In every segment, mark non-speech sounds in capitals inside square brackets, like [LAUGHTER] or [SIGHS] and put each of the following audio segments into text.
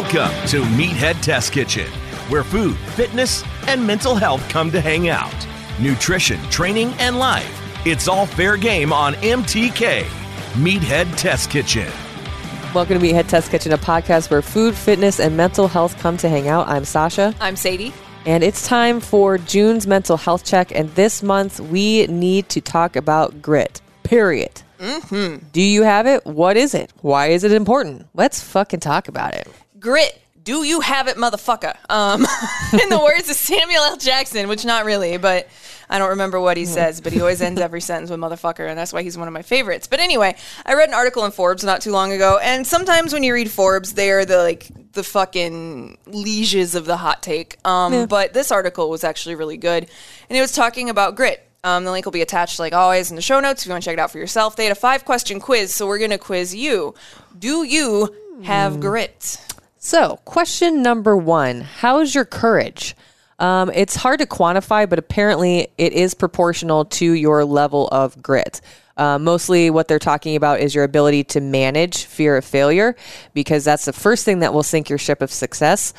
Welcome to Meathead Test Kitchen, where food, fitness, and mental health come to hang out. Nutrition, training, and life. It's all fair game on MTK. Meathead Test Kitchen. Welcome to Meathead Test Kitchen, a podcast where food, fitness, and mental health come to hang out. I'm Sasha. I'm Sadie. And it's time for June's mental health check. And this month, we need to talk about grit, period. Mm-hmm. Do you have it? What is it? Why is it important? Let's fucking talk about it. Grit. Do you have it, motherfucker? Um, [LAUGHS] in the words of Samuel L. Jackson, which not really, but I don't remember what he says, but he always ends every sentence with motherfucker, and that's why he's one of my favorites. But anyway, I read an article in Forbes not too long ago, and sometimes when you read Forbes, they are the like the fucking lieges of the hot take. Um, Yeah. But this article was actually really good, and it was talking about grit. Um, the link will be attached, like always, in the show notes if you want to check it out for yourself. They had a five question quiz, so we're going to quiz you. Do you have grit? So, question number one How's your courage? Um, it's hard to quantify, but apparently it is proportional to your level of grit. Uh, mostly what they're talking about is your ability to manage fear of failure, because that's the first thing that will sink your ship of success.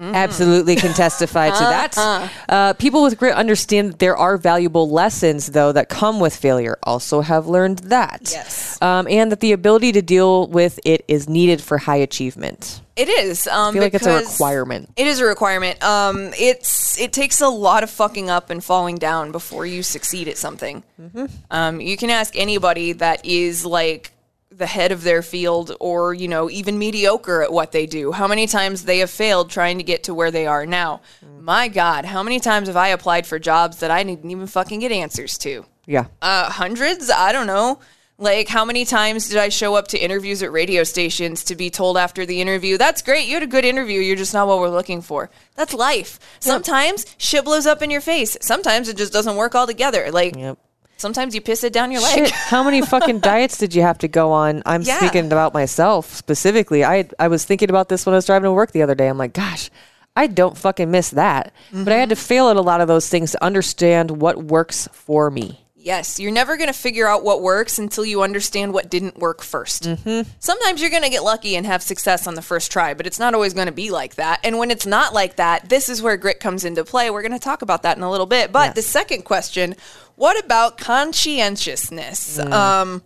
Absolutely can testify to that. Uh, people with grit understand that there are valuable lessons, though, that come with failure. Also, have learned that. Yes. Um, and that the ability to deal with it is needed for high achievement. It is. Um, I feel like it's a requirement. It is a requirement. Um, it's it takes a lot of fucking up and falling down before you succeed at something. Mm-hmm. Um, you can ask anybody that is like the head of their field or you know even mediocre at what they do how many times they have failed trying to get to where they are now Mm. my god how many times have i applied for jobs that i didn't even fucking get answers to Yeah. uh, hundreds. I don't know. Like, how many times did I show up to interviews at radio stations to be told after the interview, that's great, you had a good interview, you're just not what we're looking for? That's life. Sometimes shit blows up in your face. Sometimes it just doesn't work altogether. Like, Yep. Sometimes you piss it down your leg. Shit, how many [LAUGHS] fucking diets did you have to go on? I'm Yeah. speaking about myself specifically. I I was thinking about this when I was driving to work the other day. I'm like, gosh, I don't fucking miss that. But I had to Mm-hmm. fail at a lot of those things to understand what works for me. Yes, you're never going to figure out what works until you understand what didn't work 1st Mm-hmm. Sometimes you're going to get lucky and have success on the first try, but it's not always going to be like that. And when it's not like that, this is where grit comes into play. We're going to talk about that in a little bit. But the second question what about conscientiousness? Um,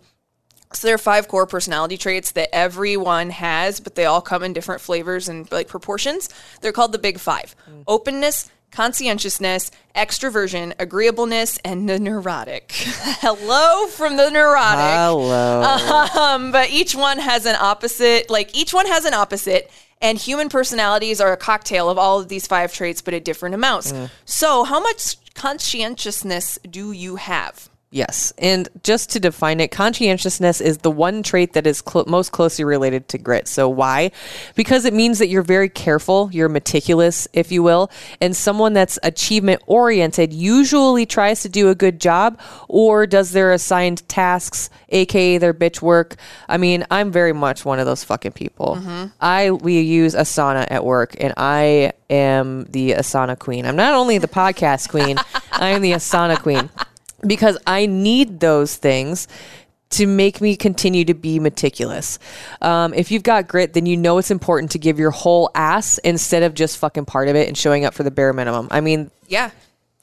so there are five core personality traits that everyone has, but they all come in different flavors and like proportions. They're called the big five openness, conscientiousness, extroversion, agreeableness, and the neurotic. [LAUGHS] Hello from the neurotic. Hello. Um, but each one has an opposite, like each one has an opposite. And human personalities are a cocktail of all of these five traits, but at different amounts. So, how much conscientiousness do you have? Yes. And just to define it, conscientiousness is the one trait that is clo- most closely related to grit. So, why? Because it means that you're very careful, you're meticulous, if you will. And someone that's achievement oriented usually tries to do a good job or does their assigned tasks, aka their bitch work. I mean, I'm very much one of those fucking people. Mm-hmm. I we use Asana at work and I am the Asana queen. I'm not only the podcast queen, [LAUGHS] I am the Asana queen because I need those things to make me continue to be meticulous. Um, if you've got grit, then you know it's important to give your whole ass instead of just fucking part of it and showing up for the bare minimum. I mean, Yeah.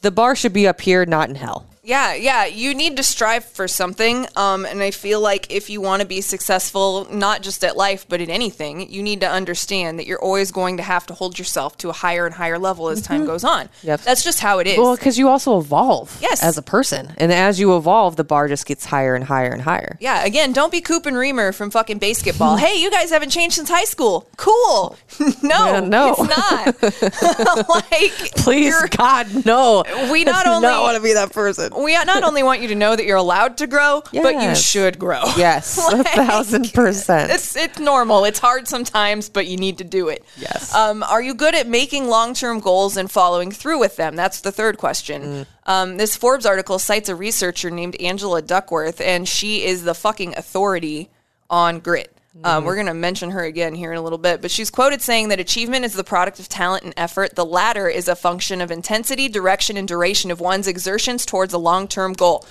the bar should be up here, not in hell. Yeah, yeah. You need to strive for something. Um, and I feel like if you want to be successful, not just at life, but at anything, you need to understand that you're always going to have to hold yourself to a higher and higher level as time goes on. Yep. That's just how it is. Well, because you also evolve Yes. as a person. And as you evolve, the bar just gets higher and higher and higher. yeah, again, don't be Coop and Remer from fucking basketball. [LAUGHS] hey, you guys haven't changed since high school. Cool. [LAUGHS] no, Yeah, no. it's not. [LAUGHS] like, Please, God, no. We not only- not want to be that person. We not only want you to know that you're allowed to grow, but you should grow. [LAUGHS] Yes, [LAUGHS] a thousand percent. It's it's normal. It's hard sometimes, but you need to do it. Yes. Um, are you good at making long term goals and following through with them? That's the third question. Mm. Um, this Forbes article cites a researcher named Angela Duckworth, and she is the fucking authority on grit. Mm-hmm. Um, we're going to mention her again here in a little bit, but she's quoted saying that achievement is the product of talent and effort. The latter is a function of intensity, direction, and duration of one's exertions towards a long term goal.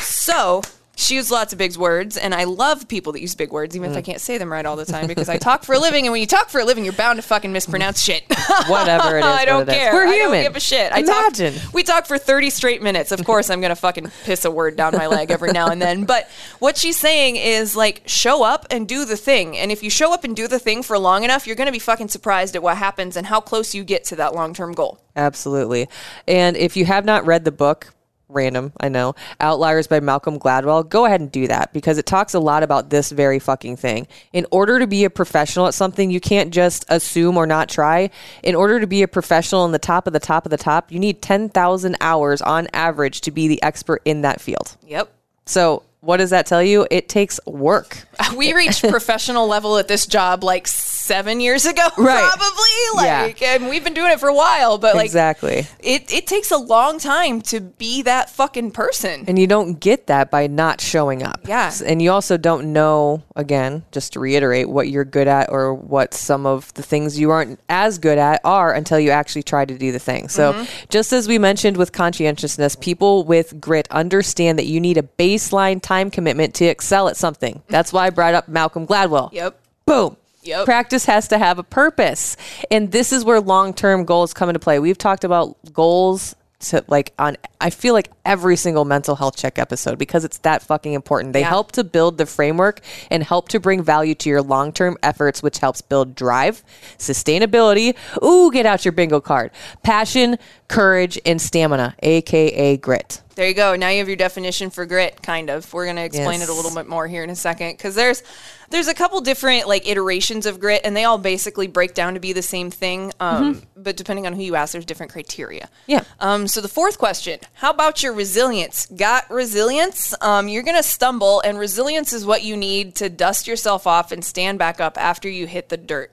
So she used lots of big words, and I love people that use big words, even if Mm. I can't say them right all the time because I talk for a living, and when you talk for a living, you're bound to fucking mispronounce shit. [LAUGHS] Whatever it [LAUGHS] is, I don't it is. care. We're I human. don't give a shit. I Imagine. talk, we talk for 30 straight minutes. Of course, I'm gonna fucking piss a word down my leg every now and then. But what she's saying is like, show up and do the thing. And if you show up and do the thing for long enough, you're gonna be fucking surprised at what happens and how close you get to that long term goal. Absolutely. And if you have not read the book, random, I know, Outliers by Malcolm Gladwell, go ahead and do that because it talks a lot about this very fucking thing. In order to be a professional at something, you can't just assume or not try. In order to be a professional in the top of the top of the top, you need 10,000 hours on average to be the expert in that field. Yep. So, what does that tell you? It takes work. [LAUGHS] we reached professional level at this job like seven years ago, [LAUGHS] Right. probably. Yeah. Like, and we've been doing it for a while, but like, exactly. it, it takes a long time to be that fucking person. And you don't get that by not showing up. Yeah. And you also don't know, again, just to reiterate, what you're good at or what some of the things you aren't as good at are until you actually try to do the thing. So, Mm-hmm. just as we mentioned with conscientiousness, people with grit understand that you need a baseline time commitment to excel at something. That's why brought up Malcolm Gladwell. Yep. Boom. Yep. Practice has to have a purpose. And this is where long term goals come into play. We've talked about goals to like on I feel like every single mental health check episode because it's that fucking important. They Yeah. help to build the framework and help to bring value to your long term efforts, which helps build drive, sustainability. Ooh, get out your bingo card. Passion, courage, and stamina, aka grit. There you go. Now you have your definition for grit, kind of. We're going to explain Yes. it a little bit more here in a second because there's there's a couple different like iterations of grit, and they all basically break down to be the same thing. Um, But depending on who you ask, there's different criteria. Mm-hmm. Yeah. Um, so the fourth question: How about your resilience? Got resilience? Um, you're going to stumble, and resilience is what you need to dust yourself off and stand back up after you hit the dirt.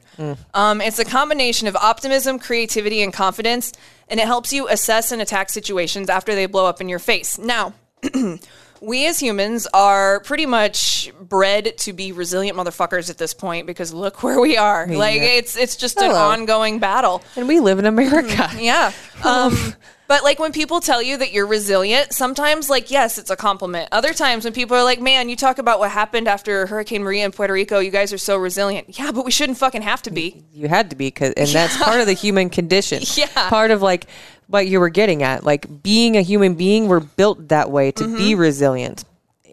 Um, it's a combination of optimism, creativity, and confidence, and it helps you assess and attack situations after they blow up in your face. Now, [CLEARS THROAT] we as humans are pretty much bred to be resilient motherfuckers at this point because look [LAUGHS] where we are. Like it's it's just an ongoing battle. And we live in America. Yeah. [LAUGHS] Um, but like when people tell you that you're resilient, sometimes like yes, it's a compliment. Other times when people are like, "Man, you talk about what happened after Hurricane Maria in Puerto Rico, you guys are so resilient." Yeah, but we shouldn't fucking have to be. you had to be 'cause- and that's part of the human condition [LAUGHS] Yeah. part of like what you were getting at like being a human being we're built that way to be Mm-hmm. resilient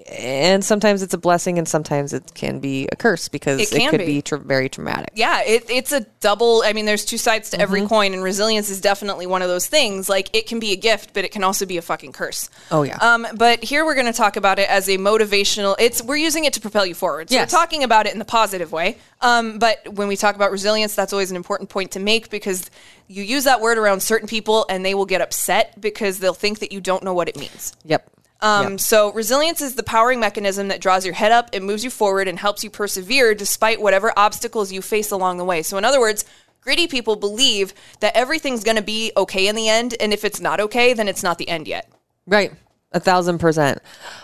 and sometimes it's a blessing and sometimes it can be a curse because It it, could be. be, tra- very traumatic Yeah, it, it's a double. I mean, there's two sides to every coin, and resilience is definitely one of those things. Like, it can be a gift, but it can also be a fucking curse. Oh, yeah. Um, but here we're going to talk about it as a motivational. It's we're using it to propel you forward. So Yes. we're talking about it in the positive way. Um, but when we talk about resilience, that's always an important point to make because you use that word around certain people, and they will get upset because they'll think that you don't know what it means. yep Um, Yep. So, resilience is the powering mechanism that draws your head up, it moves you forward, and helps you persevere despite whatever obstacles you face along the way. So, in other words, gritty people believe that everything's going to be okay in the end, and if it's not okay, then it's not the end yet. Right. A thousand percent.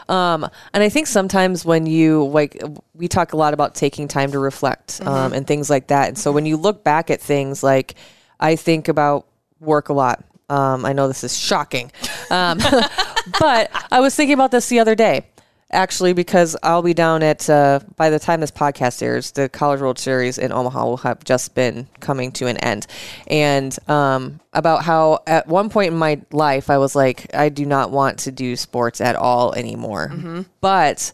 Um, and I think sometimes when you like, we talk a lot about taking time to reflect um, and things like that. And so when you look back at things like, I think about work a lot. Um, I know this is shocking, um, [LAUGHS] but I was thinking about this the other day. Actually, because I'll be down at uh, by the time this podcast airs, the College World Series in Omaha will have just been coming to an end, and um, about how at one point in my life I was like, I do not want to do sports at all anymore, but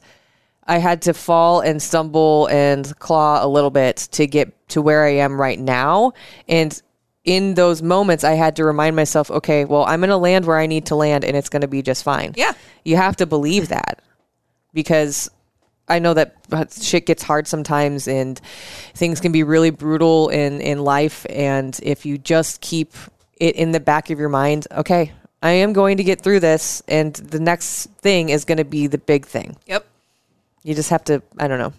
I had to fall and stumble and claw a little bit to get to where I am right now. And in those moments, I had to remind myself, okay, well, I'm going to land where I need to land and it's going to be just fine. Yeah. You have to believe that because I know that shit gets hard sometimes and things can be really brutal in, in life. And if you just keep it in the back of your mind, okay, I am going to get through this, and the next thing is going to be the big thing. Yep. You just have to, I don't know.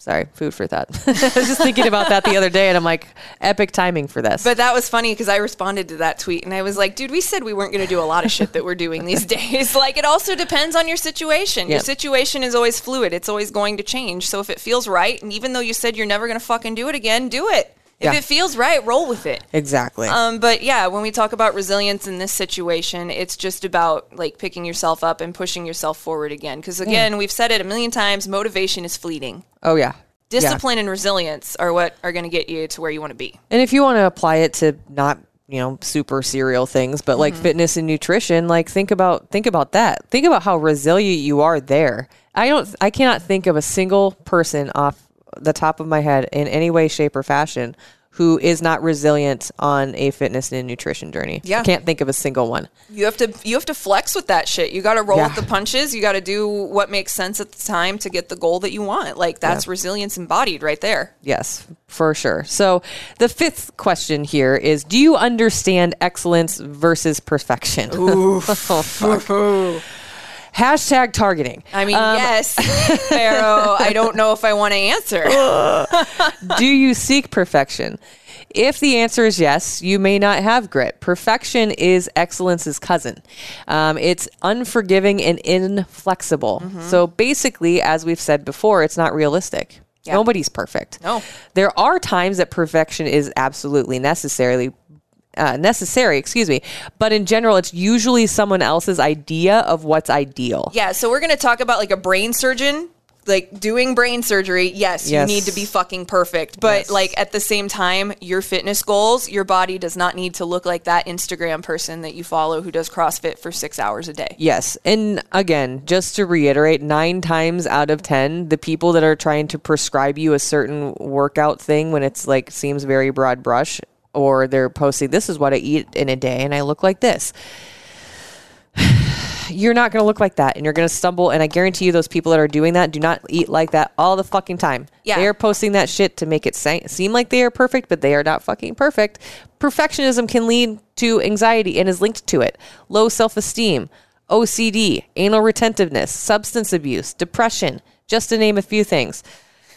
Sorry, food for thought. [LAUGHS] I was just thinking about that the other day, and I'm like, epic timing for this. But that was funny because I responded to that tweet and I was like, dude, we said we weren't going to do a lot of shit that we're doing these [LAUGHS] days. Like, it also depends on your situation. Your situation is always fluid, it's always going to change. So if it feels right, and even though you said you're never going to fucking do it again, do it. If Yeah. it feels right, roll with it. exactly. Um, but yeah, when we talk about resilience in this situation, it's just about like picking yourself up and pushing yourself forward again. Because again, we've said it a million times: motivation is fleeting. oh yeah. Yeah. Discipline and resilience are what are going to get you to where you want to be. And if you want to apply it to not, you know, super serial things, but like fitness and nutrition, like think about think about that. Think about how resilient you are there. I don't I cannot think of a single person off the top of my head in any way shape or fashion who is not resilient on a fitness and nutrition journey. Yeah. I can't think of a single one. You have to you have to flex with that shit. You got to roll Yeah. with the punches. You got to do what makes sense at the time to get the goal that you want. Like that's resilience embodied right there. Yes, for sure. So the fifth question here is Do you understand excellence versus perfection? Oh, [LAUGHS] fuck. Hashtag targeting. I mean, yes, [LAUGHS] Pharaoh. I don't know if I want to answer. [LAUGHS] Do you seek perfection? If the answer is yes, you may not have grit. Perfection is excellence's cousin. Um, it's unforgiving and inflexible. So basically, as we've said before, it's not realistic. Yeah. Nobody's perfect. No. There are times that perfection is absolutely necessarily uh, necessary, excuse me. But in general, it's usually someone else's idea of what's ideal. Yeah, so we're going to talk about like a brain surgeon, like doing brain surgery. Yes, Yes. you need to be fucking perfect, but Yes. like at the same time, your fitness goals, your body does not need to look like that Instagram person that you follow who does CrossFit for six hours a day. Yes. And again, just to reiterate, nine times out of 10, the people that are trying to prescribe you a certain workout thing when it's like seems very broad brush, or they're posting, this is what I eat in a day and I look like this. [SIGHS] You're not going to look like that and you're going to stumble. And I guarantee you, those people that are doing that do not eat like that all the fucking time. Yeah. They are posting that shit to make it seem like they are perfect, but they are not fucking perfect. Perfectionism can lead to anxiety and is linked to it. Low self esteem, OCD, anal retentiveness, substance abuse, depression, just to name a few things.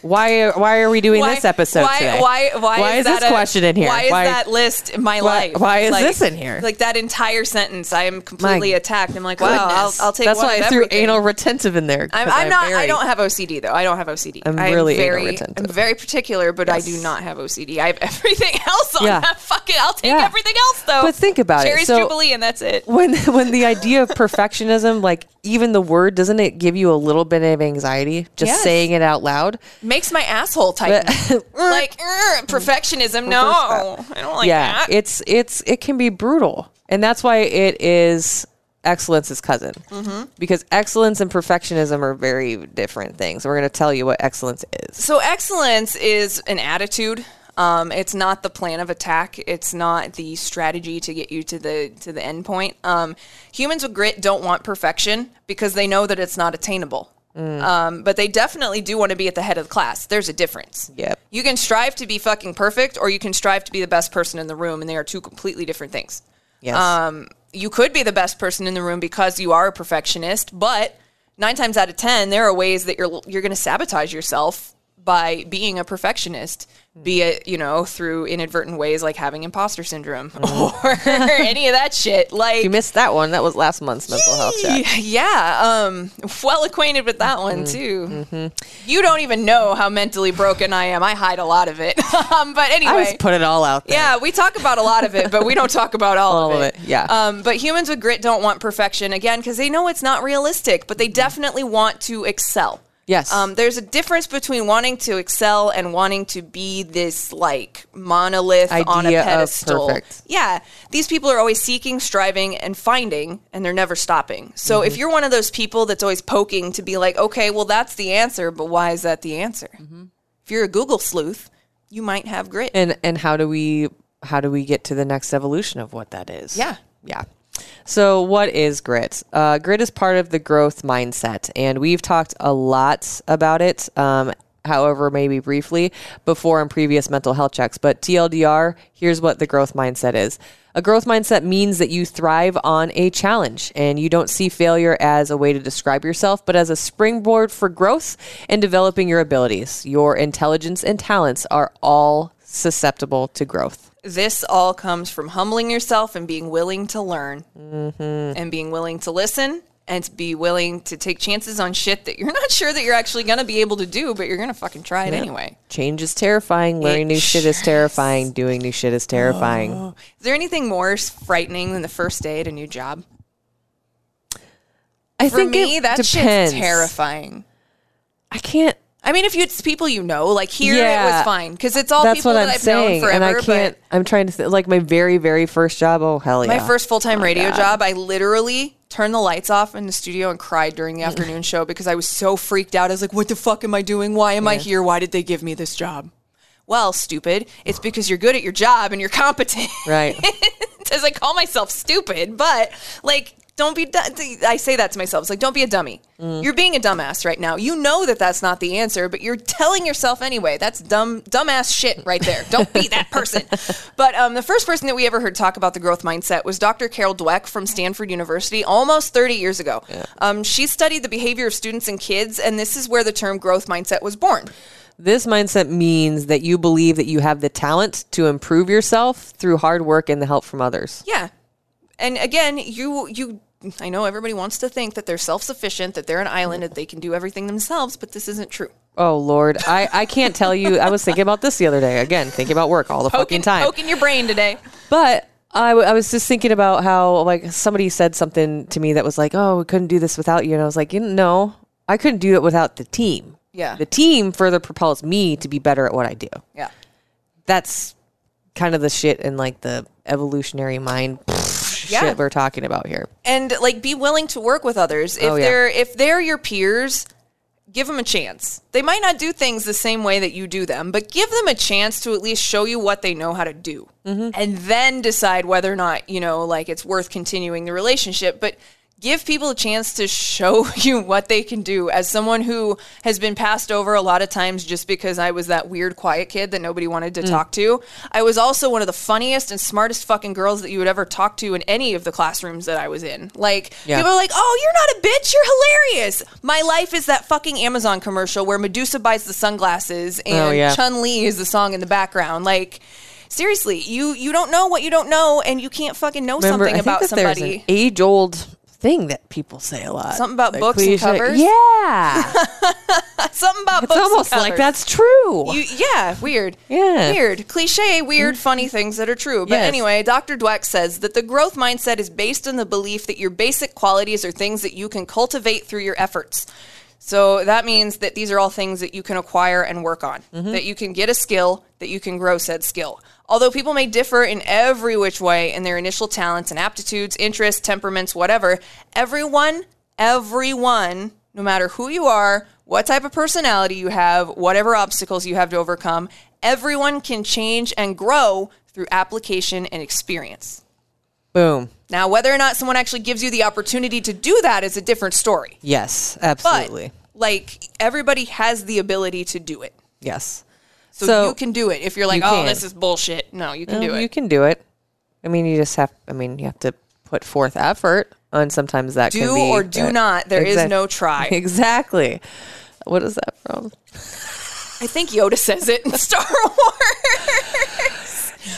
Why, why are we doing this episode why, today? Why, why, is, that this a- question in here? Why is that list my why- life? why is Like- this in here? Like that entire sentence, I am completely My attacked. I'm like, wow, I'll, I'll take That's why I threw everything. anal retentive in there. 'cause I'm, I'm not. I don't have OCD though. I don't have OCD. I'm I'm really anal very. retentive. I'm very particular, but I do not have OCD. I have [LAUGHS] everything else on Yeah. that fucking. I'll take Yeah. everything else though. But think about it. Cherry's So- Jubilee, and that's it. when [LAUGHS] when the idea of perfectionism, like even the word, doesn't it give you a little bit of anxiety just Yes. saying it out loud? Makes my asshole tighten. [LAUGHS] like [LAUGHS] perfectionism. No, I don't like yeah, that. it's it's it can be brutal, and that's why it is excellence's cousin Mm-hmm. because excellence and perfectionism are very different things. We're going to tell you what excellence is. So excellence is an attitude. Um, it's not the plan of attack. It's not the strategy to get you to the to the end point. Um, humans with grit don't want perfection because they know that it's not attainable. Um, but they definitely do want to be at the head of the class. There's a difference. Yep. You can strive to be fucking perfect, or you can strive to be the best person in the room, and they are two completely different things. Yes. Um, you could be the best person in the room because you are a perfectionist, but nine times out of ten, there are ways that you're you're going to sabotage yourself by being a perfectionist. Be it you know through inadvertent ways like having imposter syndrome [LAUGHS] or any of that shit. Like you missed that one. That was last month's mental health check. yeah, um, well acquainted with that one Mm-hmm. too. You don't even know how mentally broken I am. I hide a lot of it. [LAUGHS] um, but anyway, I just put it all out there. yeah, we talk about a lot of it, but we don't talk about all, All of, of it. it, yeah. Um, but humans with grit don't want perfection again because they know it's not realistic, but they definitely want to excel. Yes. Um, there's a difference between wanting to excel and wanting to be this like monolith on a Idea pedestal. perfect. Yeah, these people are always seeking, striving, and finding, and they're never stopping. So if you're one of those people that's always poking to be like, okay, well that's the answer, but why is that the answer? If you're a Google sleuth, you might have grit. and and how do we how do we get to the next evolution of what that is Yeah. yeah so what is grit uh, grit is part of the growth mindset and we've talked a lot about it um, however, maybe briefly, before in previous mental health checks. But TLDR, here's what the growth mindset is. A growth mindset means that you thrive on a challenge and you don't see failure as a way to describe yourself, but as a springboard for growth and developing your abilities. Your intelligence and talents are all susceptible to growth. This all comes from humbling yourself and being willing to learn mm-hmm. and being willing to listen and to be willing to take chances on shit that you're [LAUGHS] not sure that you're actually going to be able to do, but you're going to fucking try it anyway. Change is terrifying. Learning new shit is terrifying. Doing new shit is terrifying. Oh. Is there anything more frightening than the first day at a new job? I For think me, it that depends. shit's terrifying. I can't. I mean, if you, it's people you know, like here it was fine because it's all That's people that I'm I've saying, known forever. and I can't. I'm trying to th- like my very, very first job. Oh hell yeah! my first full time oh, radio job, I literally turned the lights off in the studio and cried during the afternoon show because I was so freaked out. I was like, "What the fuck am I doing? Why am I here? Why did they give me this job?" Well, stupid. It's because you're good at your job and you're competent. right. [LAUGHS] As I call myself stupid, but like, don't be. du- I say that to myself. It's like, don't be a dummy. Mm. You're being a dumbass right now. You know that that's not the answer, but you're telling yourself anyway. That's dumb, dumbass shit right there. Don't be that person. [LAUGHS] But um, the first person that we ever heard talk about the growth mindset was Dr. Carol Dweck from Stanford University, almost 30 years ago. Um, she studied the behavior of students and kids, and this is where the term growth mindset was born. This mindset means that you believe that you have the talent to improve yourself through hard work and the help from others. Yeah. And again, you you I know everybody wants to think that they're self-sufficient, that they're an island, that they can do everything themselves, but this isn't true. Oh Lord, I I can't tell you. I was thinking about this the other day. Again, thinking about work all the fucking Poking, time. poking your brain today. But I, w- I was just thinking about how like somebody said something to me that was like, "Oh, we couldn't do this without you," and I was like, "You know, I couldn't do it without the team. Yeah. the team further propels me to be better at what I do. Yeah. That's kind of the shit and like the evolutionary mind Yeah. shit we're talking about here. And like be willing to work with others. If Oh, yeah. they're if they're your peers, give them a chance. They might not do things the same way that you do them, but give them a chance to at least show you what they know how to do. Mm-hmm. And then decide whether or not, you know, like it's worth continuing the relationship. But give people a chance to show [LAUGHS] you what they can do. As someone who has been passed over a lot of times just because I was that weird quiet kid that nobody wanted Mm. to talk to, I was also one of the funniest and smartest fucking girls that you would ever talk to in any of the classrooms that I was in. Like Yeah. people are like, "Oh, you're not a bitch. You're hilarious." My life is that fucking Amazon commercial where Medusa buys the sunglasses and Oh, yeah. Chun Li is the song in the background. Like, seriously, you you don't know what you don't know, and you can't fucking know Remember, something about somebody. age old thing that people say a lot. Something about Like books and covers? Yeah, [LAUGHS] Something about it's books and almost like that's true. You, yeah, weird. Yeah. Weird. Cliche, weird, mm-hmm. funny things that are true. But Yes. anyway, Dr. Dweck says that the growth mindset is based on the belief that your basic qualities are things that you can cultivate through your efforts. So that means that these are all things that you can acquire and work on, mm-hmm. that you can get a skill, that you can grow said skill. Although people may differ in every which way in their initial talents and aptitudes, interests, temperaments, whatever, everyone, everyone, no matter who you are, what type of personality you have, whatever obstacles you have to overcome, everyone can change and grow through application and experience. Boom. Now, whether or not someone actually gives you the opportunity to do that is a different story. Yes, But absolutely. like everybody has the ability to do it. yes. So, you can do it. If you're like, you "Oh, can. this is bullshit." No, you can do it. You can do it. I mean, you just have. I mean, you have to put forth effort, and sometimes that do can be or do uh, not. There is no try. [LAUGHS] Exactly. What is that from? I think Yoda says it in [LAUGHS] Star Wars.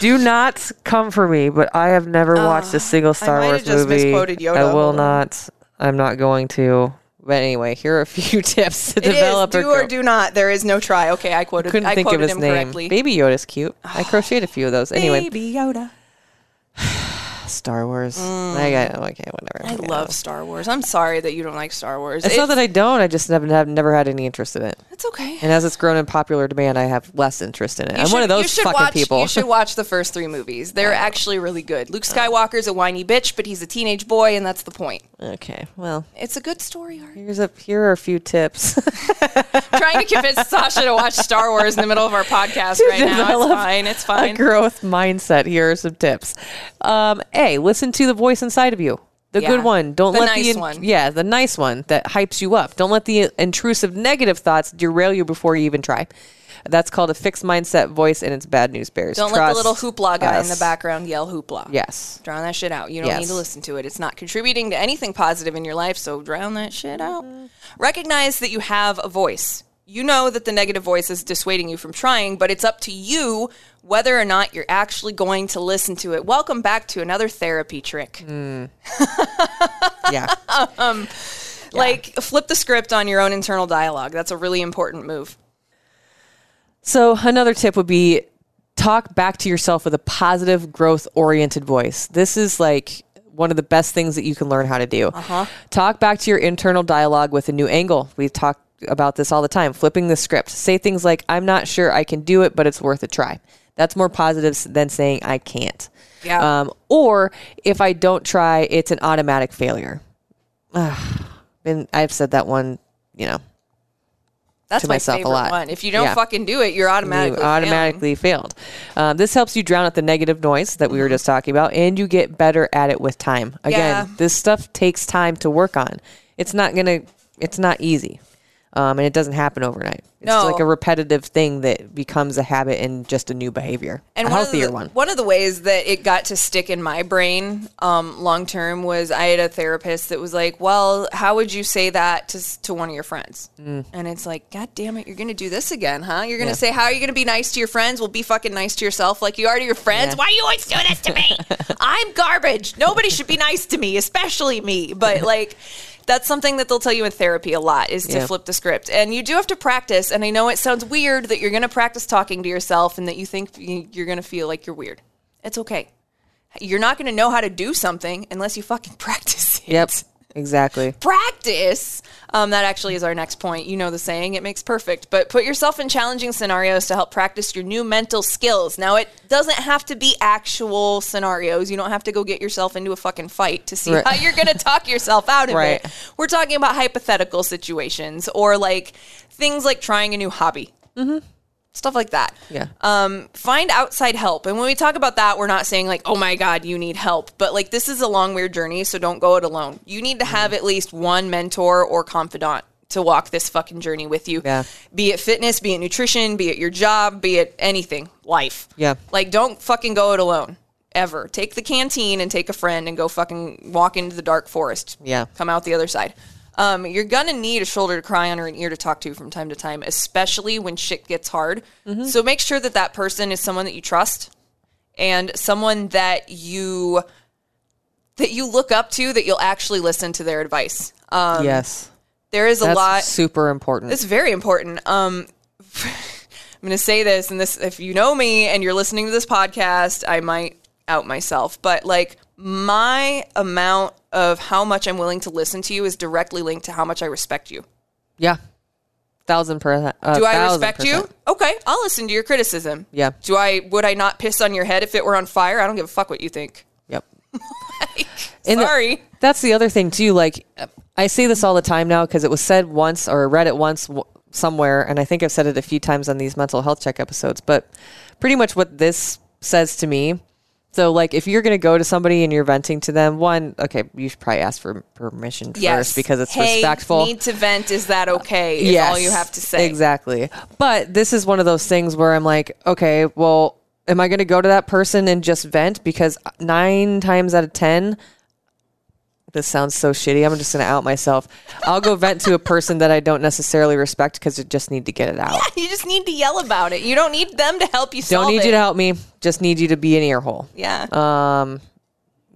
Do not come for me, but I have never watched a single Star Uh, Wars just movie. misquoted Yoda. I will not. I'm not going to. But anyway, here are a [LAUGHS] few tips to It is develop do a or do not. There is no try. Okay, I quoted. Couldn't I think of his name. correctly. Baby Yoda's cute. I [SIGHS] crocheted a few of those. Anyway, Baby Yoda. [SIGHS] [SIGHS] Star Wars. I got okay, whatever. Mm. I Yeah. love Star Wars. I'm sorry that you don't like Star Wars. It's not that I don't. I just have, have never had any interest in it. It's okay. And as it's grown in popular demand, I have less interest in it. You I'm one of those fucking watch, people. You should [LAUGHS] watch the first three movies. They're actually really good. Luke Skywalker's a whiny bitch, but he's a teenage boy, and that's the point. Okay, well, It's a good story arc. here's a here are a few tips. [LAUGHS] Trying to convince Sasha to watch Star Wars in the middle of our podcast right now. It's fine. It's a fine. growth mindset. Here are some tips. Um, a, listen to the voice inside of you. The Yeah. good one. Don't The let nice the one. yeah, the nice one that hypes you up. Don't let the intrusive negative thoughts derail you before you even try. That's called a fixed mindset voice, and it's bad news bears. Don't let the little hoopla guy in the background yell hoopla. Yes. Drown that shit out. You don't need to listen to it. It's not contributing to anything positive in your life, so drown that shit out. Recognize that you have a voice. You know that the negative voice is dissuading you from trying, but it's up to you whether or not you're actually going to listen to it. Welcome back to another therapy trick. Hmm. [LAUGHS] Um, yeah. Like, flip the script on your own internal dialogue. That's a really important move. So another tip would be talk back to yourself with a positive, growth oriented voice. This is like one of the best things that you can learn how to do. Uh-huh. Talk back to your internal dialogue with a new angle. We talk about this all the time, flipping the script. Say things like, I'm not sure I can do it, but it's worth a try. That's more positive than saying I can't. Yeah. Um, or if I don't try, it's an automatic failure. and I've said that one, you know, That's to my myself a favorite lot. one. If you don't Yeah. fucking do it, you're automatically you failing. automatically failed. Um, this helps you drown out the negative noise that we were just talking about, and you get better at it with time. Again, Yeah. this stuff takes time to work on. It's not gonna. It's not easy, um, and it doesn't happen overnight. It's No. like a repetitive thing that becomes a habit and just a new behavior, and a one healthier of the, one. One of the ways that it got to stick in my brain um, long term was I had a therapist that was like, "Well, how would you say that to to one of your friends?" Mm. And it's like, "God damn it, you're gonna do this again, huh? You're gonna Yeah. say how are you gonna be nice to your friends? Well, be fucking nice to yourself, like you are to your friends. Yeah. Why are you always doing this to me? [LAUGHS] I'm garbage. Nobody should be nice to me, especially me. But like." That's something that they'll tell you in therapy a lot is to Yeah. flip the script. And you do have to practice. And I know it sounds weird that you're going to practice talking to yourself and that you think you- you're going to feel like you're weird. It's okay. You're not going to know how to do something unless you fucking [LAUGHS] practice it. Yep, exactly. Practice. Um, that actually is our next point. You know the saying, it makes perfect. But put yourself in challenging scenarios to help practice your new mental skills. Now, it doesn't have to be actual scenarios. You don't have to go get yourself into a fucking fight to see Right. how you're going to talk yourself out of Right. it. We're talking about hypothetical situations or like things like trying a new hobby. Mm-hmm. Stuff like that. Yeah. Um, find outside help. And when we talk about that, we're not saying like, oh my God, you need help. But like, this is a long, weird journey, so don't go it alone. You need to have at least one mentor or confidant to walk this fucking journey with you. Yeah. Be it fitness, be it nutrition, be it your job, be it anything, life. Yeah. Like, don't fucking go it alone. Ever. Take the canteen and take a friend and go fucking walk into the dark forest. Yeah. Come out the other side. Um, you're gonna need a shoulder to cry on or an ear to talk to from time to time, especially when shit gets hard. Mm-hmm. So make sure that that person is someone that you trust and someone that you that you look up to that you'll actually listen to their advice. Um, yes, there is a that's lot. super important. It's very important. Um, [LAUGHS] I'm going to say this, and this, if you know me and you're listening to this podcast, I might out myself, but like my amount of how much I'm willing to listen to you is directly linked to how much I respect you. yeah, thousand percent. Uh, Do I respect you? Okay, I'll listen to your criticism. Yeah. Do I? Would I not piss on your head if it were on fire? I don't give a fuck what you think. Yep. [LAUGHS] The- Sorry. that's the other thing too. Like I say this all the time now because it was said once or read it once w- somewhere, and I think I've said it a few times on these mental health check episodes. But pretty much what this says to me. So, like, if you're going to go to somebody and you're venting to them, one, okay, you should probably ask for permission yes, first because it's hey, respectful. Need to vent? Is that okay? Is all you have to say. Exactly. But this is one of those things where I'm like, okay, well, am I going to go to that person and just vent? Because nine times out of 10, this sounds so shitty. I'm just going to out myself. I'll go vent to a person that I don't necessarily respect because I just need to get it out. You just need to yell about it. You don't need them to help you solve Don't need it. you to help me. Just need you to be an ear hole. Yeah. Um,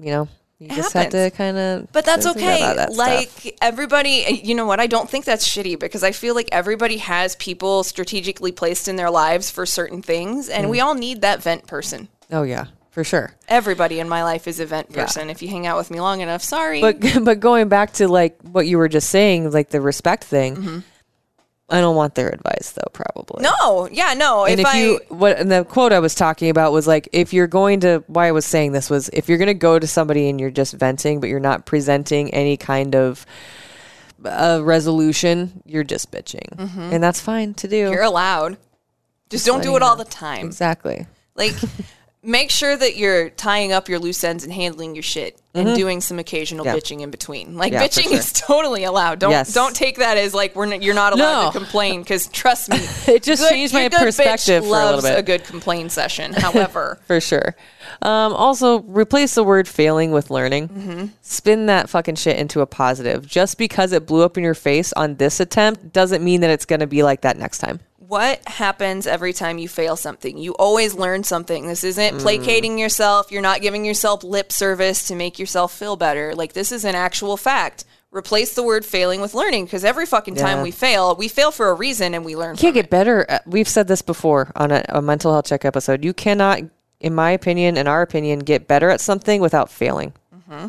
you know, you just have to kind of. But that's okay. Like everybody, you know what? I don't think that's shitty because I feel like everybody has people strategically placed in their lives for certain things, and Mm. we all need that vent person. oh yeah, for sure. Everybody in my life is a vent Yeah. person. If you hang out with me long enough, sorry. But [LAUGHS] but going back to like what you were just saying, like the respect thing. Mm-hmm. I don't want their advice though. Probably no, yeah, no. And if, I, you what and the quote I was talking about was like if you're going to why I was saying this was if you're going to go to somebody and you're just venting but you're not presenting any kind of uh, resolution, you're just bitching, Mm-hmm. and that's fine to do. you're allowed. Just don't do it all the time. exactly. Like [LAUGHS] make sure that you're tying up your loose ends and handling your shit and doing some occasional Mm-hmm. Yeah. bitching in between. Like Yeah, bitching sure. is [LAUGHS] totally allowed. Don't Yes. don't take that as like we're n- you're not allowed No. to complain because trust me, [LAUGHS] It just good- changed my your good bitch perspective for a little loves bit. A good complain session. [LAUGHS] However, for sure. Um, also, replace the word failing with learning. Mm-hmm. Spin that fucking shit into a positive. Just because it blew up in your face on this attempt doesn't mean that it's going to be like that next time. What happens every time you fail something? You always learn something. This isn't Mm. placating yourself. You're not giving yourself lip service to make yourself feel better. Like this is an actual fact. Replace the word failing with learning because every fucking time we fail, we fail for a reason and we learn. You can't get better. We've said this before on a, a mental health check episode. You cannot, in my opinion, in our opinion, get better at something without failing. Mm-hmm.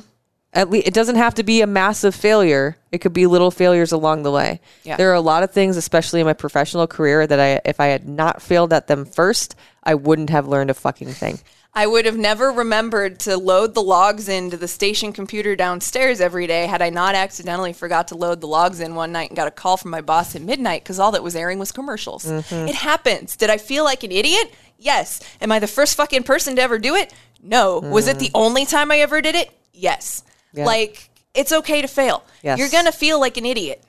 At least it doesn't have to be a massive failure. It could be little failures along the way. Yeah. There are a lot of things, especially in my professional career, that I, if I had not failed at them first, I wouldn't have learned a fucking thing. I would have never remembered to load the logs into the station computer downstairs every day had I not accidentally forgot to load the logs in one night and got a call from my boss at midnight because all that was airing was commercials. Mm-hmm. It happens. Did I feel like an idiot? Yes. Am I the first fucking person to ever do it? No. Was it the only time I ever did it? Yes. Yeah. Like, it's okay to fail. Yes. You're going to feel like an idiot.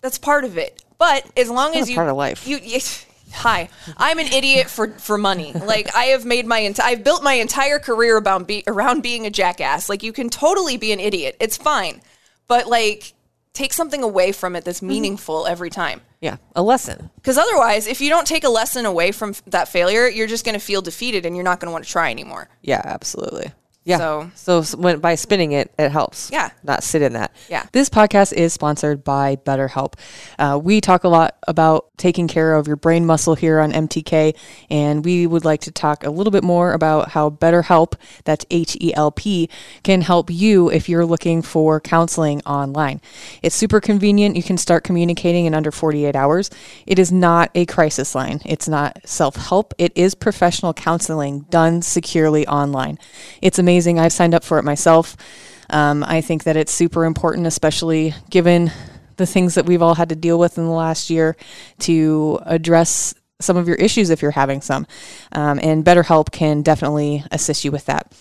That's part of it. But as long as you part of life. you, you [LAUGHS] hi, I'm an idiot for for money. [LAUGHS] Like I have made my entire I've built my entire career about be around being a jackass. Like you can totally be an idiot. It's fine. But like take something away from it Mm-hmm. that's meaningful every time. Yeah, a lesson. Because otherwise, if you don't take a lesson away from that failure, you're just going to feel defeated and you're not going to want to try anymore. Yeah, absolutely. Yeah. So- So, when by spinning it, it helps. Yeah. Not sit in that. Yeah. This podcast is sponsored by BetterHelp. Uh, we talk a lot about taking care of your brain muscle here on MTK, and we would like to talk a little bit more about how BetterHelp, that's H E L P, can help you if you're looking for counseling online. It's super convenient. You can start communicating in under 48 hours. It is not a crisis line, it's not self help. It is professional counseling done securely online. It's amazing. I've signed up for it myself. Um, I think that it's super important, especially given the things that we've all had to deal with in the last year, to address some of your issues if you're having some. Um, and BetterHelp can definitely assist you with that.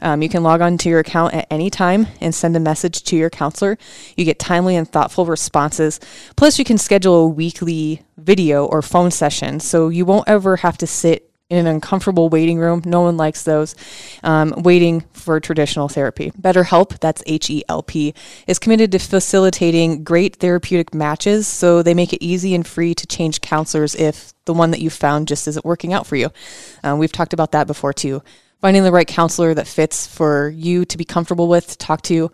Um, you can log on to your account at any time and send a message to your counselor. You get timely and thoughtful responses. Plus, you can schedule a weekly video or phone session so you won't ever have to sit in an uncomfortable waiting room. No one likes those. Um, waiting for traditional therapy. BetterHelp, that's H E L P, is committed to facilitating great therapeutic matches so they make it easy and free to change counselors if the one that you found just isn't working out for you. Uh, we've talked about that before too. Finding the right counselor that fits for you to be comfortable with, to talk to,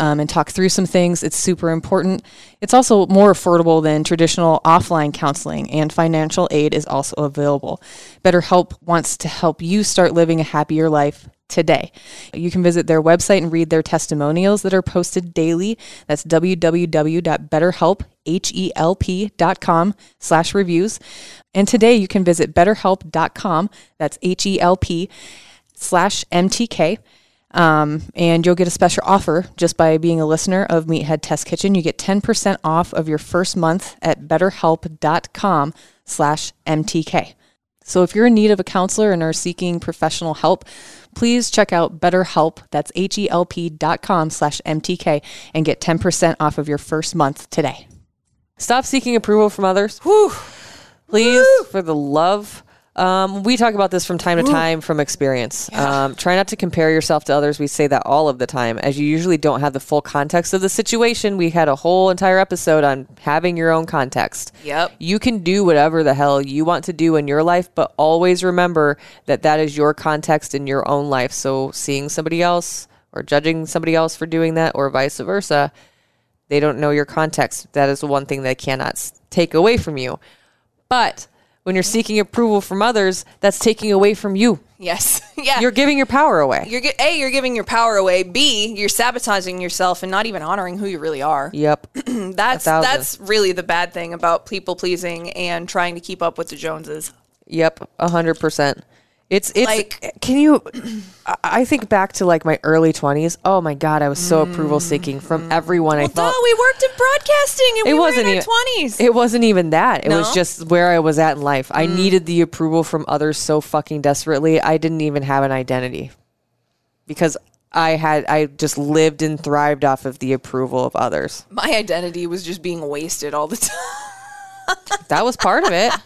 um, and talk through some things. It's super important. It's also more affordable than traditional offline counseling, and financial aid is also available. BetterHelp wants to help you start living a happier life today. You can visit their website and read their testimonials that are posted daily. That's www.betterhelp.com slash reviews. And today you can visit betterhelp.com. That's H-E-L-P slash MTK. Um, and you'll get a special offer just by being a listener of Meathead Test Kitchen. You get 10% off of your first month at betterhelp.com slash MTK. So if you're in need of a counselor and are seeking professional help, please check out BetterHelp. That's H-E-L-P dot com slash MTK and get 10% off of your first month today. Stop seeking approval from others. Whew. Please, for the love. Um, we talk about this from time to time from experience. Um, try not to compare yourself to others. We say that all of the time, as you usually don't have the full context of the situation. We had a whole entire episode on having your own context. Yep. You can do whatever the hell you want to do in your life, but always remember that that is your context in your own life. So seeing somebody else or judging somebody else for doing that or vice versa, they don't know your context. That is the one thing they cannot take away from you. But when you're seeking approval from others, that's taking away from you. Yes. [LAUGHS] yeah. You're giving your power away. You're A, you're giving your power away. B, you're sabotaging yourself and not even honoring who you really are. yep. [CLEARS THROAT] That's that's really the bad thing about people pleasing and trying to keep up with the Joneses. Yep. A hundred percent. It's it's Like- can you I- think back to like my early 20s. Oh my god, I was so approval seeking from everyone I thought we worked in broadcasting and it we wasn't were in even our 20s. It wasn't even that. It was No? Mm. just where I was at in life. I needed the approval from others so fucking desperately. I didn't even have an identity. Because I had I just lived and thrived off of the approval of others. My identity was just being wasted all the [LAUGHS] time. That was part of it. [LAUGHS]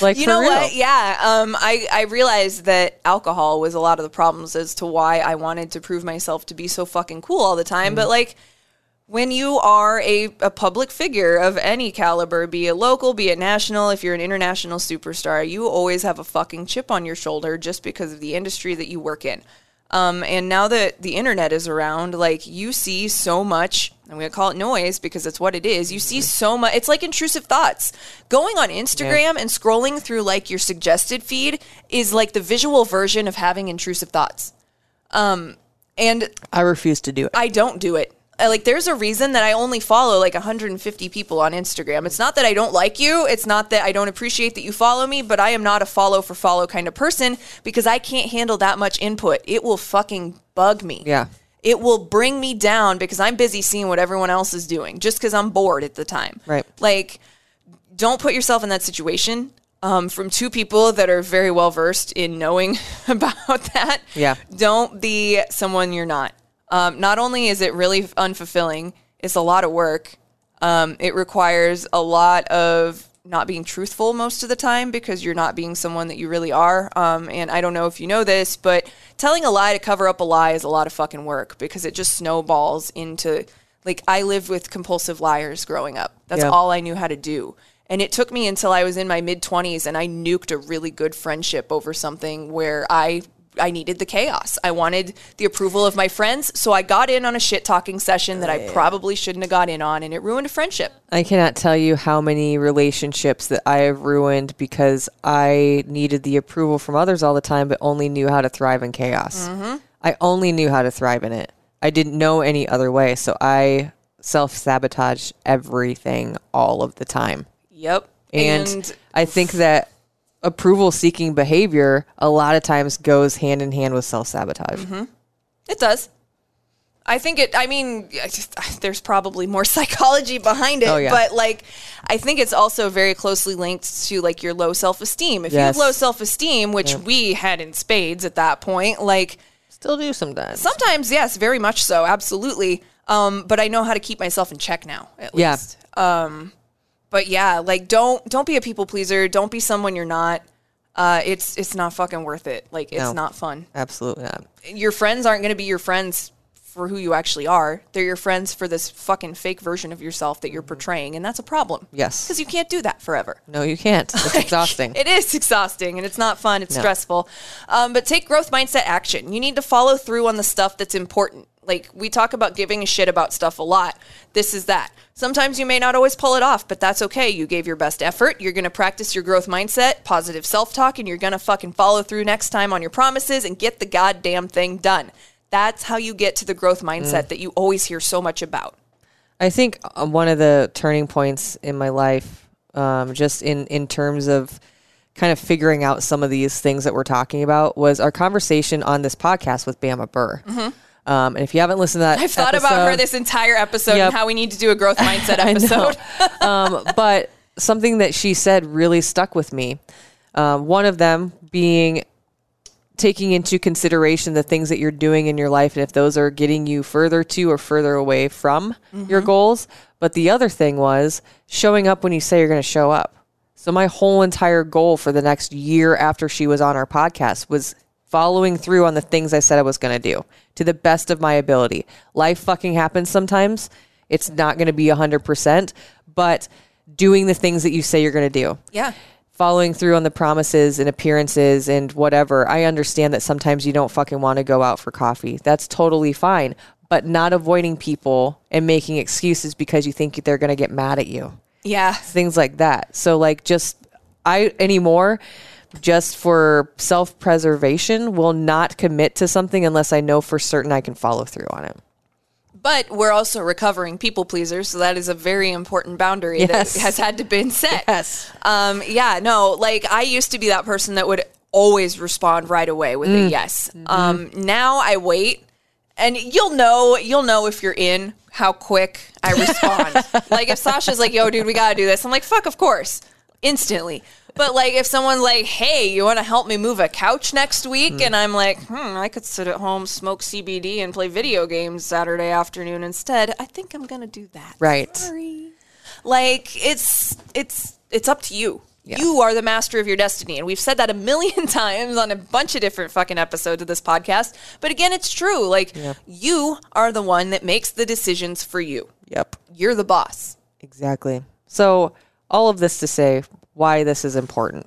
Like You know real. what? Yeah. Um, I, I realized that alcohol was a lot of the problems as to why I wanted to prove myself to be so fucking cool all the time. Mm. But like, when you are a, a public figure of any caliber, be it local, be it national, if you're an international superstar, you always have a fucking chip on your shoulder just because of the industry that you work in. Um, and now that the internet is around, like you see so much, I'm going to call it noise because it's what it is. You see so much, it's like intrusive thoughts. Going on Instagram and scrolling through like your suggested feed is like the visual version of having intrusive thoughts. Um, and I refuse to do it. I don't do it. Like there's a reason that I only follow like 150 people on Instagram. It's not that I don't like you, it's not that I don't appreciate that you follow me, but I am not a follow for follow kind of person because I can't handle that much input. It will fucking bug me. Yeah. It will bring me down because I'm busy seeing what everyone else is doing just because I'm bored at the time. Right. Like, don't put yourself in that situation. Um, from two people that are very well versed in knowing [LAUGHS] about that. Yeah. Don't be someone you're not. Um, not only is it really unfulfilling, it's a lot of work. Um, it requires a lot of not being truthful most of the time because you're not being someone that you really are. Um, and I don't know if you know this, but telling a lie to cover up a lie is a lot of fucking work because it just snowballs into like I lived with compulsive liars growing up. That's Yeah. all I knew how to do. And it took me until I was in my mid 20s and I nuked a really good friendship over something where I I needed the chaos. I wanted the approval of my friends, so I got in on a shit talking session that I probably shouldn't have got in on and it ruined a friendship. I cannot tell you how many relationships that I have ruined because I needed the approval from others all the time, but only knew how to thrive in chaos. Mm-hmm. I only knew how to thrive in it. I didn't know any other way. So I self sabotage everything all of the time. Yep. And, I think that approval seeking behavior a lot of times goes hand in hand with self sabotage. Mm-hmm. It does. I think it. I mean, I [SIGHS] just- there's probably more [LAUGHS] psychology behind it, Oh, yeah. but like, I think it's also very closely linked to like your low self esteem. If you have low self esteem, which we had in spades at that point, like Still do sometimes. sometimes, yes, very much so, absolutely. Um, but I know how to keep myself in check now. At Yeah. least. Um, but yeah, like don't don't be a people pleaser. Don't be someone you're not. Uh, it's it's not fucking worth it. Like it's No. not fun Absolutely not. your friends aren't going to be your friends for who you actually are. They're your friends for this fucking fake version of yourself that you're portraying, and that's a problem. Yes. because you can't do that forever. No, you can't. It's [LAUGHS] [LAUGHS] exhausting. It is exhausting and it's not fun. It's No. stressful. Um, but take growth mindset action. You need to follow through on the stuff that's important. Like we talk about giving a shit about stuff a lot. This is that. Sometimes you may not always pull it off, but that's okay. You gave your best effort. You're going to practice your growth mindset, positive self talk, and you're going to fucking follow through next time on your promises and get the goddamn thing done. That's how you get to the growth mindset that you always hear so much about. I think uh, one of the turning points in my life, um, just in in terms of kind of figuring out some of these things that we're talking about, was our conversation on this podcast with Bama Burr. Um, and if you haven't listened to that, Mm-hmm. I've thought about her this entire episode Yep. and how we need to do a growth [LAUGHS] mindset episode. [LAUGHS] um, but something that she said really stuck with me. Um, one of them being taking into consideration the things that you're doing in your life and if those are getting you further to or further away from your goals. But the other thing was showing up when you say you're going to show up. So my whole entire goal for the next year after she was on our podcast was following through on the things I said I was going to do to the best of my ability. Life fucking happens sometimes. It's not going to be 100%, but doing the things that you say you're going to do yeah. following through on the promises and appearances and whatever. I understand that sometimes you don't fucking want to go out for coffee. That's totally fine. But not avoiding people and making excuses because you think they're going to get mad at you. Yeah. Things like that. So like just I anymore just for self-preservation will not commit to something unless I know for certain I can follow through on it. But we're also recovering people pleasers, so that is a very important boundary Yes. that has had to been set. Yes. Um, yeah, no, like I used to be that person that would always respond right away with a yes. Um, now I wait, and you'll know you'll know if you're in how quick I respond. [LAUGHS] like if Sasha's like, "Yo, dude, we gotta do this," I'm like, "Fuck, of course," instantly. But like if someone's like, "Hey, you want to help me move a couch next week?" and I'm like, "Hmm, I could sit at home, smoke CBD, and play video games Saturday afternoon instead," I think I'm gonna do that. Right. Sorry. Like it's it's it's up to you. You are the master of your destiny. And we've said that a million [LAUGHS] times on a bunch of different fucking episodes of this podcast. But again, it's true. Like you are the one that makes the decisions for you. Yep. You're the boss. Exactly. So, all of this to say why this is important.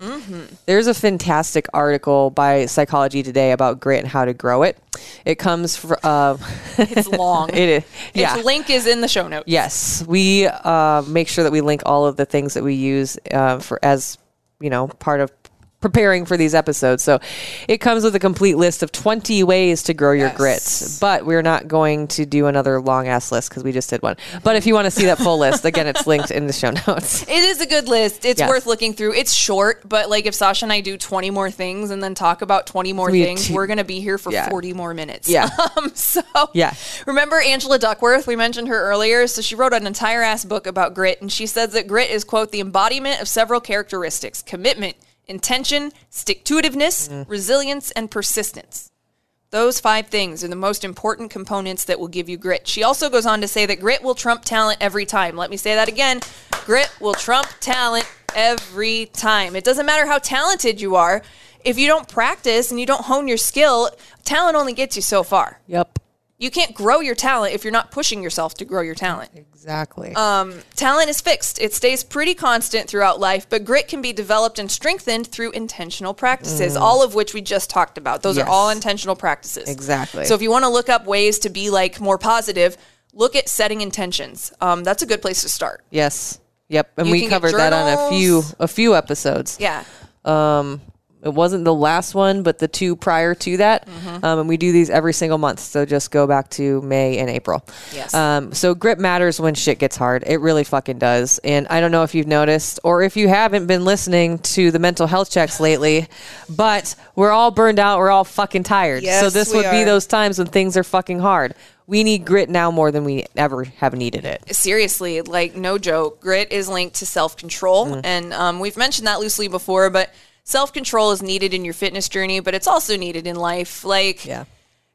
There's a fantastic article by Psychology Today about grit and how to grow it. It comes from, uh, [LAUGHS] It's long. it is, yeah. Its link is in the show notes. Yes, we uh, make sure that we link all of the things that we use uh, for as you know part of preparing for these episodes. So it comes with a complete list of 20 ways to grow your grits. But we're not going to do another long ass list because we just did one. But if you want to see that full list, [LAUGHS] again, it's linked in the show notes. It is a good list. It's Yes. worth looking through. It's short, but like if Sasha and I do 20 more things and then talk about 20 more We things, do- we're going to be here for Yeah. 40 more minutes. Yeah. [LAUGHS] Um, so Yeah. remember Angela Duckworth? We mentioned her earlier. So she wrote an entire ass book about grit, and she says that grit is, quote, the embodiment of several characteristics commitment, intention, stick to itiveness, Mm-hmm. resilience, and persistence. Those five things are the most important components that will give you grit. She also goes on to say that grit will trump talent every time. Let me say that again. Grit will trump talent every time. It doesn't matter how talented you are. If you don't practice and you don't hone your skill, talent only gets you so far. Yep. You can't grow your talent if you're not pushing yourself to grow your talent. Exactly. Talent is fixed. It stays pretty constant throughout life, but grit can be developed and strengthened through intentional practices, all of which we just talked about. Those Mm. Yes. are all intentional practices. Exactly. So if you want to look up ways to be like more positive, look at setting intentions. Um, that's a good place to start. yes. Yep. And You we covered that on a few a few episodes. Yeah. It wasn't the last one, but the two prior to that. Mm-hmm. Um, and we do these every single month. So just go back to May and April. Yes. Um, so grit matters when shit gets hard. It really fucking does. And I don't know if you've noticed or if you haven't been listening to the mental health checks lately, but we're all burned out. We're all fucking tired. Yes, so this would be those times when things are fucking hard. We need grit now more than we ever have needed it. seriously, like no joke, grit is linked to self control. Mm. And um, we've mentioned that loosely before, but self control is needed in your fitness journey, but it's also needed in life. Like, Yeah.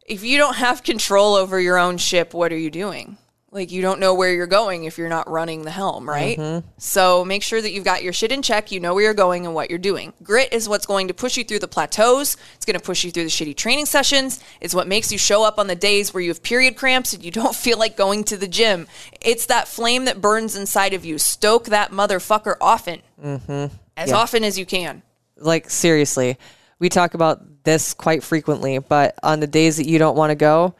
if you don't have control over your own ship, what are you doing? Like, you don't know where you're going if you're not running the helm, right? Mm-hmm. So make sure that you've got your shit in check. You know where you're going and what you're doing. Grit is what's going to push you through the plateaus. It's going to push you through the shitty training sessions. It's what makes you show up on the days where you have period cramps and you don't [LAUGHS] feel like going to the gym. It's that flame that burns inside of you. Stoke that motherfucker often. Mm-hmm. As often as you can. Like seriously we talk about this quite frequently but on the days that you don't want to go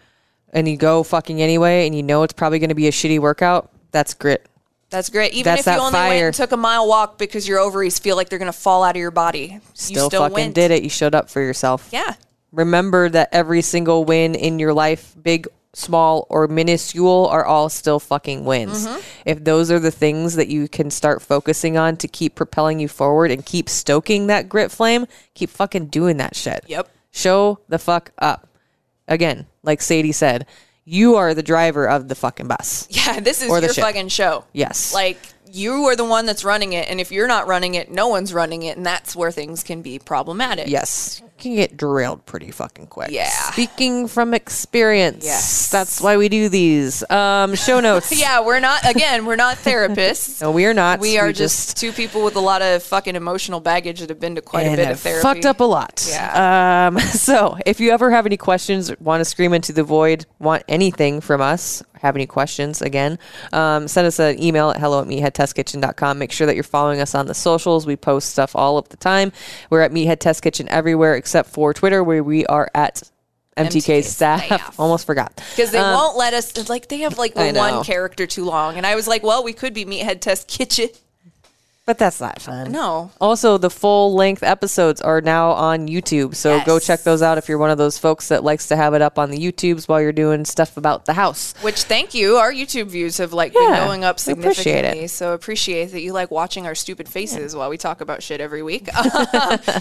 and you go fucking anyway and you know it's probably going to be a shitty workout that's grit That's great. Even That's if you only went and took a mile walk because your ovaries feel like they're going to fall out of your body, still, you still fucking went. did it you showed up for yourself Yeah. remember that every single win in your life big small or minuscule are all still fucking wins Mm-hmm. if those are the things that you can start focusing on to keep propelling you forward and keep stoking that grit flame keep fucking doing that shit Yep. show the fuck up again like sadie said you are the driver of the fucking bus Yeah. This is Or your fucking show. Yes. Like you are the one that's running it, and if you're not running it, no one's running it, and that's where things can be problematic. yes you can get derailed pretty fucking quick Yeah. speaking from experience Yes. that's why we do these um show notes [LAUGHS] Yeah, we're not. Again, we're not therapists. no we are not We are just, two people with a lot of fucking emotional baggage that have been to quite a bit of therapy. fucked up a lot. Yeah. Um, [LAUGHS] so if you ever have any questions, want to scream into the void, want anything from us, have any questions, again, um, send us an email at hello at meatheadtestkitchen.com. Make sure that you're following us on the socials. We post stuff all of the time. We're at Meathead Test Kitchen everywhere except for Twitter, where we are at MTK, MTK staff. staff. [LAUGHS] Almost forgot. because they won't let us. Like they have like I the know. one character too long, and I was like, well, we could be Meathead Test Kitchen. But that's not fun. No. Also, the full length episodes are now on YouTube. So go check those out if you're one of those folks that likes to have it up on the YouTubes while you're doing stuff about the house. Which thank you. Our YouTube views have like Yeah, been going up we appreciate significantly. it. So appreciate that you like watching our stupid faces while we talk about shit every week. [LAUGHS]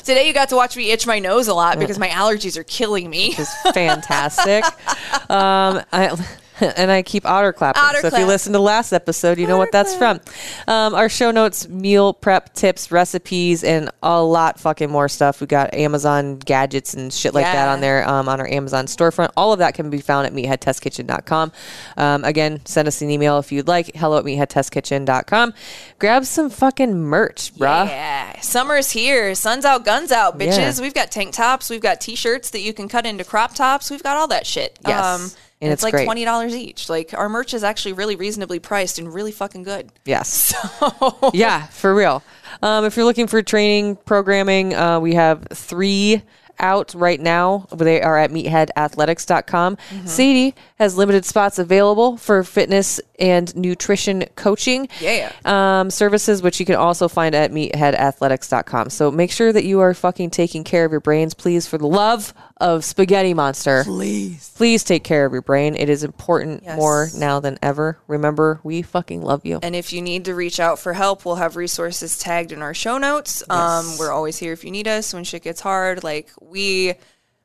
Today you got to watch me itch my nose a lot because my allergies are killing me. Which is fantastic. [LAUGHS] um, I, [LAUGHS] and I keep otter clapping. Otter so if you listen to last episode, you know what that's from. Um, our show notes, meal prep tips, recipes, and a lot fucking more stuff. We got Amazon gadgets and shit like that on there um, on our Amazon storefront. All of that can be found at meatheadtestkitchen.com. Um, again, send us an email if you'd like. Hello at meatheadtestkitchen.com. Grab some fucking merch, bruh. Yeah, summer's here. Sun's out, guns out, bitches. Yeah. We've got tank tops. We've got t-shirts that you can cut into crop tops. We've got all that shit. Um, Yes. And and it's it's like great. twenty dollars each. Like our merch is actually really reasonably priced and really fucking good. Yes. [LAUGHS] [LAUGHS] yeah, for real. Um, if you're looking for training programming, uh, we have three out right now. They are at meatheadathletics.com. Sadie has limited spots available for fitness and nutrition coaching Yeah. um, services, which you can also find at meatheadathletics.com. So make sure that you are fucking taking care of your brains, please, for the love of Spaghetti Monster. Please. Please take care of your brain. It is important Yes. more now than ever. Remember, we fucking love you. And if you need to reach out for help, we'll have resources tagged in our show notes. Um, we're always here if you need us when shit gets hard. Like we,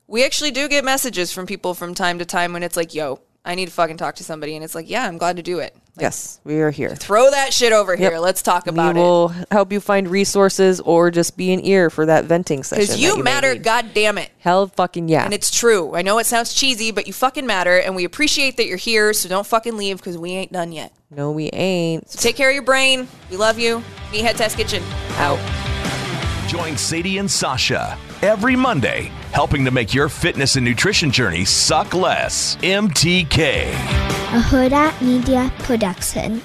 we actually do get messages from people from time to time when it's like, "Yo, I need to fucking talk to somebody," and it's like, "Yeah, I'm glad to do it." Like, yes, we are here. Throw that shit over here. Yep. Let's talk about it. we it. will help you find resources or just be an ear for that venting session. Because that you matter, need. god damn it. Hell fucking yeah. And it's true. I know it sounds cheesy, but you fucking matter, and we appreciate that you're here. So don't fucking leave because we ain't done yet. no, we ain't. Take care of your brain. We love you. Meathead Test Kitchen. Out. Join Sadie and Sasha every Monday, helping to make your fitness and nutrition journey suck less. MTK. a Huda Media Production.